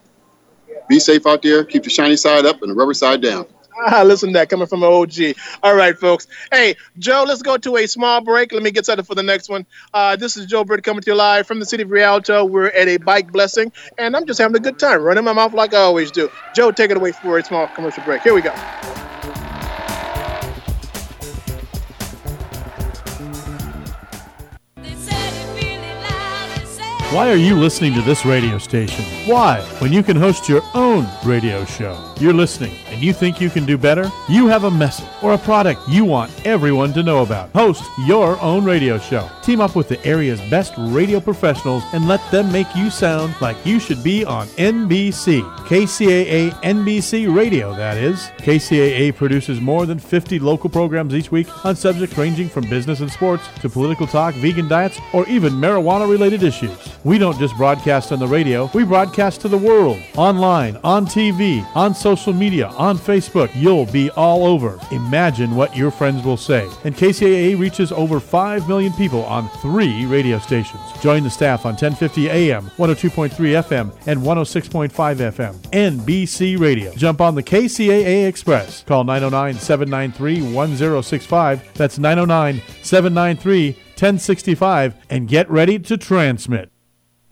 be safe out there. Keep the shiny side up and the rubber side down. Ah, listen to that coming from an OG. All right, folks. Hey, Joe, let's go to a small break. Let me get set up for the next one. Uh, this is Joe Britt coming to you live from the city of Rialto. We're at a bike blessing, and I'm just having a good time, running my mouth like I always do. Joe, take it away for a small commercial break. Here we go. Why are you listening to this radio station? Why? When you can host your own radio show. You're listening and you think you can do better? You have a message or a product you want everyone to know about. Host your own radio show. Team up with the area's best radio professionals and let them make you sound like you should be on NBC. KCAA NBC Radio, that is. KCAA produces more than 50 local programs each week on subjects ranging from business and sports to political talk, vegan diets, or even marijuana related issues. We don't just broadcast on the radio, we broadcast to the world. Online, on TV, on social media, on Facebook. You'll be all over. Imagine what your friends will say. And KCAA reaches over 5 million people on three radio stations. Join the staff on 1050 AM, 102.3 FM, and 106.5 FM. NBC Radio. Jump on the KCAA Express. Call 909 793 1065. That's 909 793 1065 and get ready to transmit.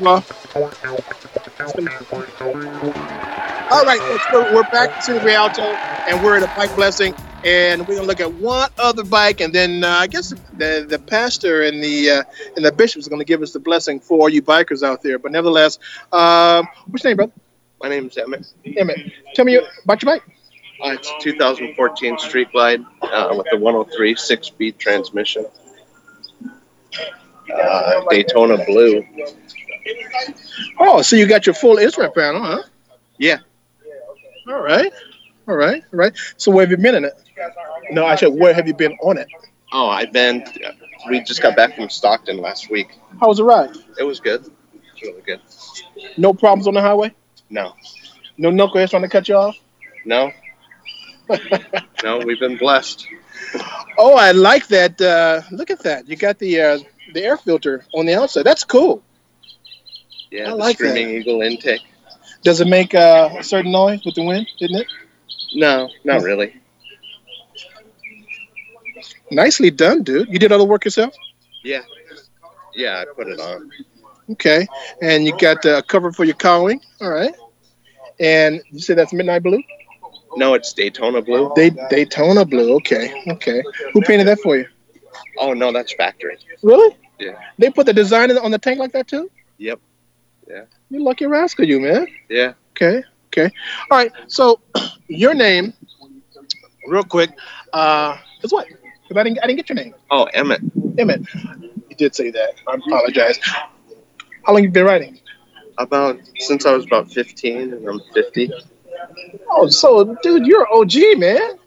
Well, all right, folks, we're, we're back to the Rialto, and we're at a bike blessing, and we're gonna look at one other bike, and then uh, I guess the the pastor and the uh, and the bishop is gonna give us the blessing for you bikers out there. But nevertheless, um, what's your name, brother? My name is Emmett. Emmett, tell me about your bike. Uh, it's a 2014 Street Glide uh, with the 103 six-speed transmission. Uh, Daytona Blue. Oh, so you got your full instrument panel, huh? Yeah. All right. All right. All right. So where have you been in it? No, I said where have you been on it? Oh, I've been. We just got back from Stockton last week. How was the ride? It was good. It was really good. No problems on the highway? No, No knuckleheads trying to cut you off? no, no. We've been blessed. Oh, I like that. Uh, look at that. You got the uh, the air filter on the outside. That's cool. Yeah, I the like that. Screaming Eagle intake. Does it make uh, a certain noise with the wind, didn't it? No, not really. Nicely done, dude. You did all the work yourself? Yeah, yeah. I put it on. Okay. And you got uh, a cover for your cowling. All right. And you said that's Midnight Blue? No, it's Daytona Blue. They, Daytona Blue. Okay. Okay. Who painted that for you? Oh no, that's factory. Really? Yeah. They put the design on the tank like that too? Yep. Yeah. You lucky rascal, you man. Yeah. Okay. Okay. All right. So your name, real quick, uh, is what? 'Cause I didn't, I didn't get your name. Oh, Emmett. Emmett. You did say that. I apologize. How long you been writing? About since I was about 15, and I'm 50. Oh, so dude, you're an OG, man.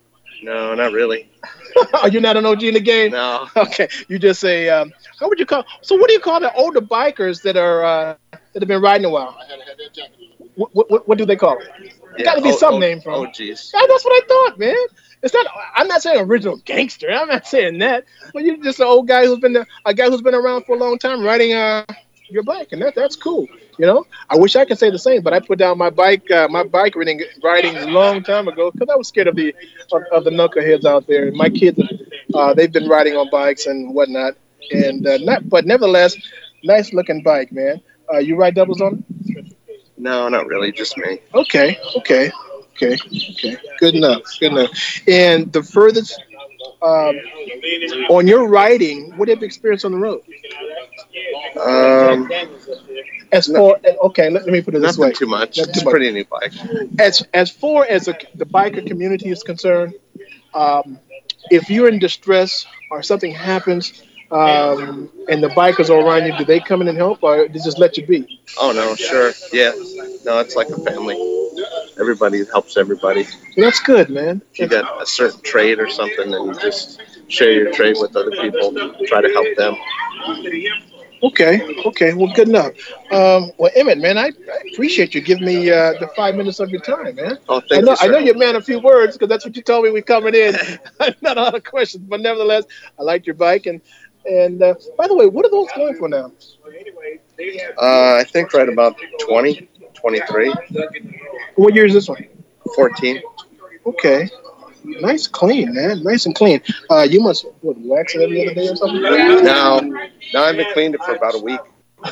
No, not really. Are you not an OG in the game? No. Okay. You just say, um, how would you call? So what do you call the older bikers that are uh, that have been riding a while? What, what, what do they call it? There got to be oh, some oh, name. Oh, it. jeez. Yeah, that's what I thought, man. It's not. I'm not saying original gangster. I'm not saying that. But you're just an old guy who's been a guy who's been around for a long time riding uh your bike, and that that's cool. You know, I wish I could say the same, but I put down my bike, uh, my bike riding riding a long time ago because I was scared of the of, of the knuckleheads out there. My kids, uh, they've been riding on bikes and whatnot, and uh, not. But nevertheless, nice looking bike, man. Uh, you ride doubles on it? No, not really. Just me. Okay, okay, okay, okay. Good enough. Good enough. And the furthest um, on your riding, what have you experienced on the road? Um, As far okay, let, let me put it this nothing way. too much. Not too a much. pretty new bike. As as far as the, the biker community is concerned, um, if you're in distress or something happens, um, and the bikers are around you, do they come in and help, or they just let you be? Oh no, sure. Yeah. No, it's like a family. Everybody helps everybody. That's good, man. If you got a certain trade or something, then you just share your trade with other people. Try to help them. Okay, okay, well, good enough. Um, well, Emmett, man, I, I appreciate you giving me uh, the five minutes of your time, man. Oh, I thank know, you, sir. I know you're a man of few words because that's what you told me we coming in. Not a lot of questions, but nevertheless, I liked your bike. And and uh, by the way, what are those going for now? Uh, I think right about 20, 23, What year is this one? 14. Okay, nice, clean, man, nice and clean. Uh, you must what, wax it every other day or something? Now, now I've been cleaned it for about a week.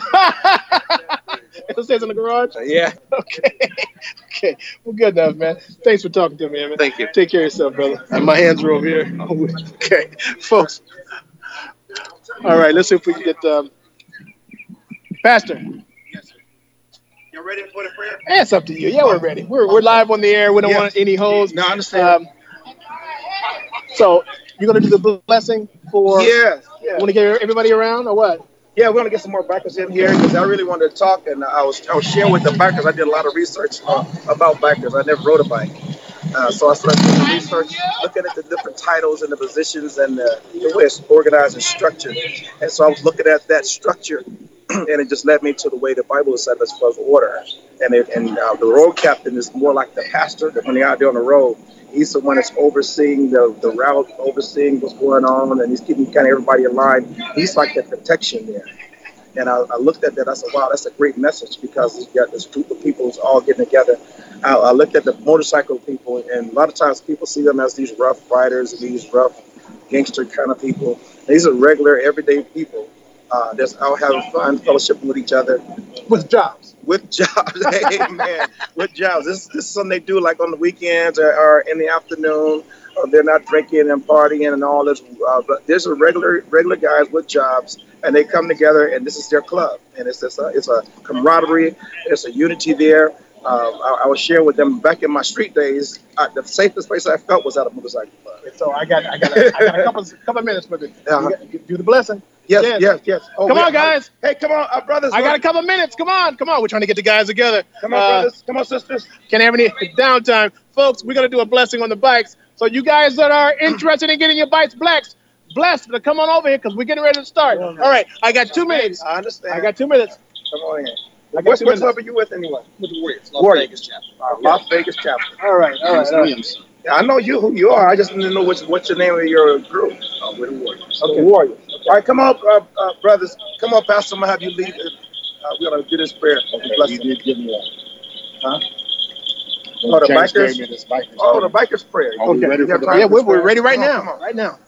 it stays in the garage. Yeah. Okay. Okay. Well, good enough, man. Thanks for talking to me, man. Thank you. Take care of yourself, brother. And my hands are over here. Okay, folks. All right. Let's see if we can get um, Pastor. Yes, sir. You ready for the prayer? It's up to you. Yeah, we're ready. We're, we're live on the air. We don't Yeah. want any holes. No, I understand. Um, so you're gonna do the blessing for? Yeah, yeah. Want to get everybody around or what? Yeah, we're gonna get some more bikers in here because I really wanted to talk, and I was I was sharing with the bikers. I did a lot of research uh, about bikers. I never rode a bike, uh, so I started doing research, looking at the different titles and the positions and the, the way it's organized and structured. And so I was looking at that structure, and it just led me to the way the Bible is set as far as order. And it, and uh, the road captain is more like the pastor. When they're out there on the road, he's the one that's overseeing the, the route, overseeing what's going on, and he's keeping kind of everybody aligned. He's like the protection there. And I, I looked at that. I said, "Wow, that's a great message because you got this group of people who's all getting together." I, I looked at the motorcycle people, and a lot of times people see them as these rough riders these rough gangster kind of people. These are regular, everyday people uh, that's out having fun, fellowshipping with each other, with jobs. With jobs, amen. With jobs. This, this is something they do like on the weekends or, or in the afternoon. Or they're not drinking and partying and all this. Uh, but there's a regular regular guys with jobs, and they come together, and this is their club, and it's just a, it's a camaraderie, it's a unity there. uh, I, I was sharing with them back in my street days. Uh, the safest place I felt was at a motorcycle club. So I got I got a, I got a couple couple of minutes with it. Uh-huh. You Do the blessing. Yes, yes, yes. Oh, come we- on, guys. Hey, come on, uh, brothers. I got a couple minutes. Come on, come on. We're trying to get the guys together. Come on, Uh, brothers. Come on, sisters. Can't have any downtime, folks. We're gonna do a blessing on the bikes. So you guys that are interested in getting your bikes blessed, blessed, to come on over here because we're getting ready to start. All right, I got two minutes. I understand. I got two minutes. Come on in. I got What, what club are you with anyway? With the Warriors, Las Warriors. Vegas chapter. Uh, Las Vegas chapter. All right, all right, all right. I know you who you are. I just need to know what's what's your name of your group. Oh, we're the Warriors. Okay. Warriors. All right, come on, uh, uh, brothers. Come on, Pastor. I'm gonna have you lead. Uh, we're gonna do this prayer. Okay, bless you them. did give me Huh? Oh, the James bikers. gave me this bikers Oh, the bikers prayer. Are we Okay. ready for the time Yeah, we're, we're ready right Come now. come on. Right now.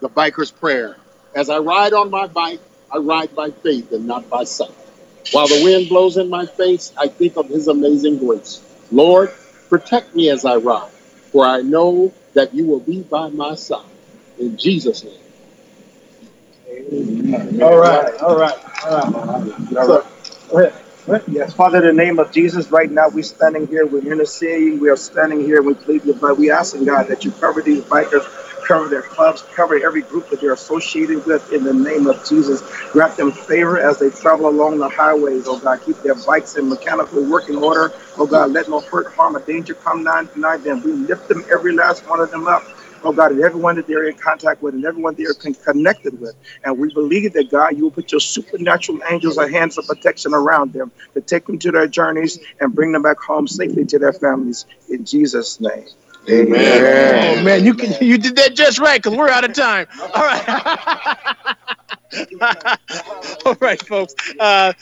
the biker's prayer. As I ride on my bike, I ride by faith and not by sight. While the wind blows in my face, I think of his amazing grace. Lord, protect me as I ride, for I know that you will be by my side. In Jesus' name. All right, all right, all right. So. Yes, Father, in the name of Jesus, right now we're standing here, we're interceding, we are standing here, we plead your blood. We asking God that you cover these bikers, cover their clubs, cover every group that they're associated with in the name of Jesus. Grant them favor as they travel along the highways, oh God. Keep their bikes in mechanical working order, oh God. Let no hurt, harm, or danger come nigh nigh them. We lift them, every last one of them up. Oh God, and everyone that they're in contact with and everyone they're connected with. And we believe that God, you will put your supernatural angels and hands of protection around them to take them to their journeys and bring them back home safely to their families. In Jesus' name. Amen. Oh man, you can you did that just right because we're out of time. All right. All right, folks. Uh,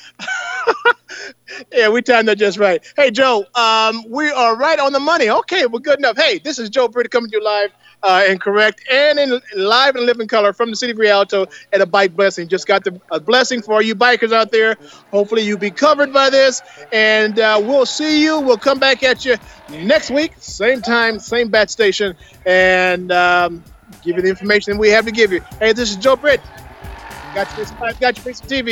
yeah, we timed that just right. Hey, Joe, um, we are right on the money. Okay, we're good enough. Hey, this is Joe Britt coming to you live uh, and correct and in live and living color from the city of Rialto at a bike blessing. Just got the, a blessing for you bikers out there. Hopefully, you'll be covered by this, and uh, we'll see you. We'll come back at you next week, same time, same bat station, and um, give you the information we have to give you. Hey, this is Joe Britt. Got you, got you, TV.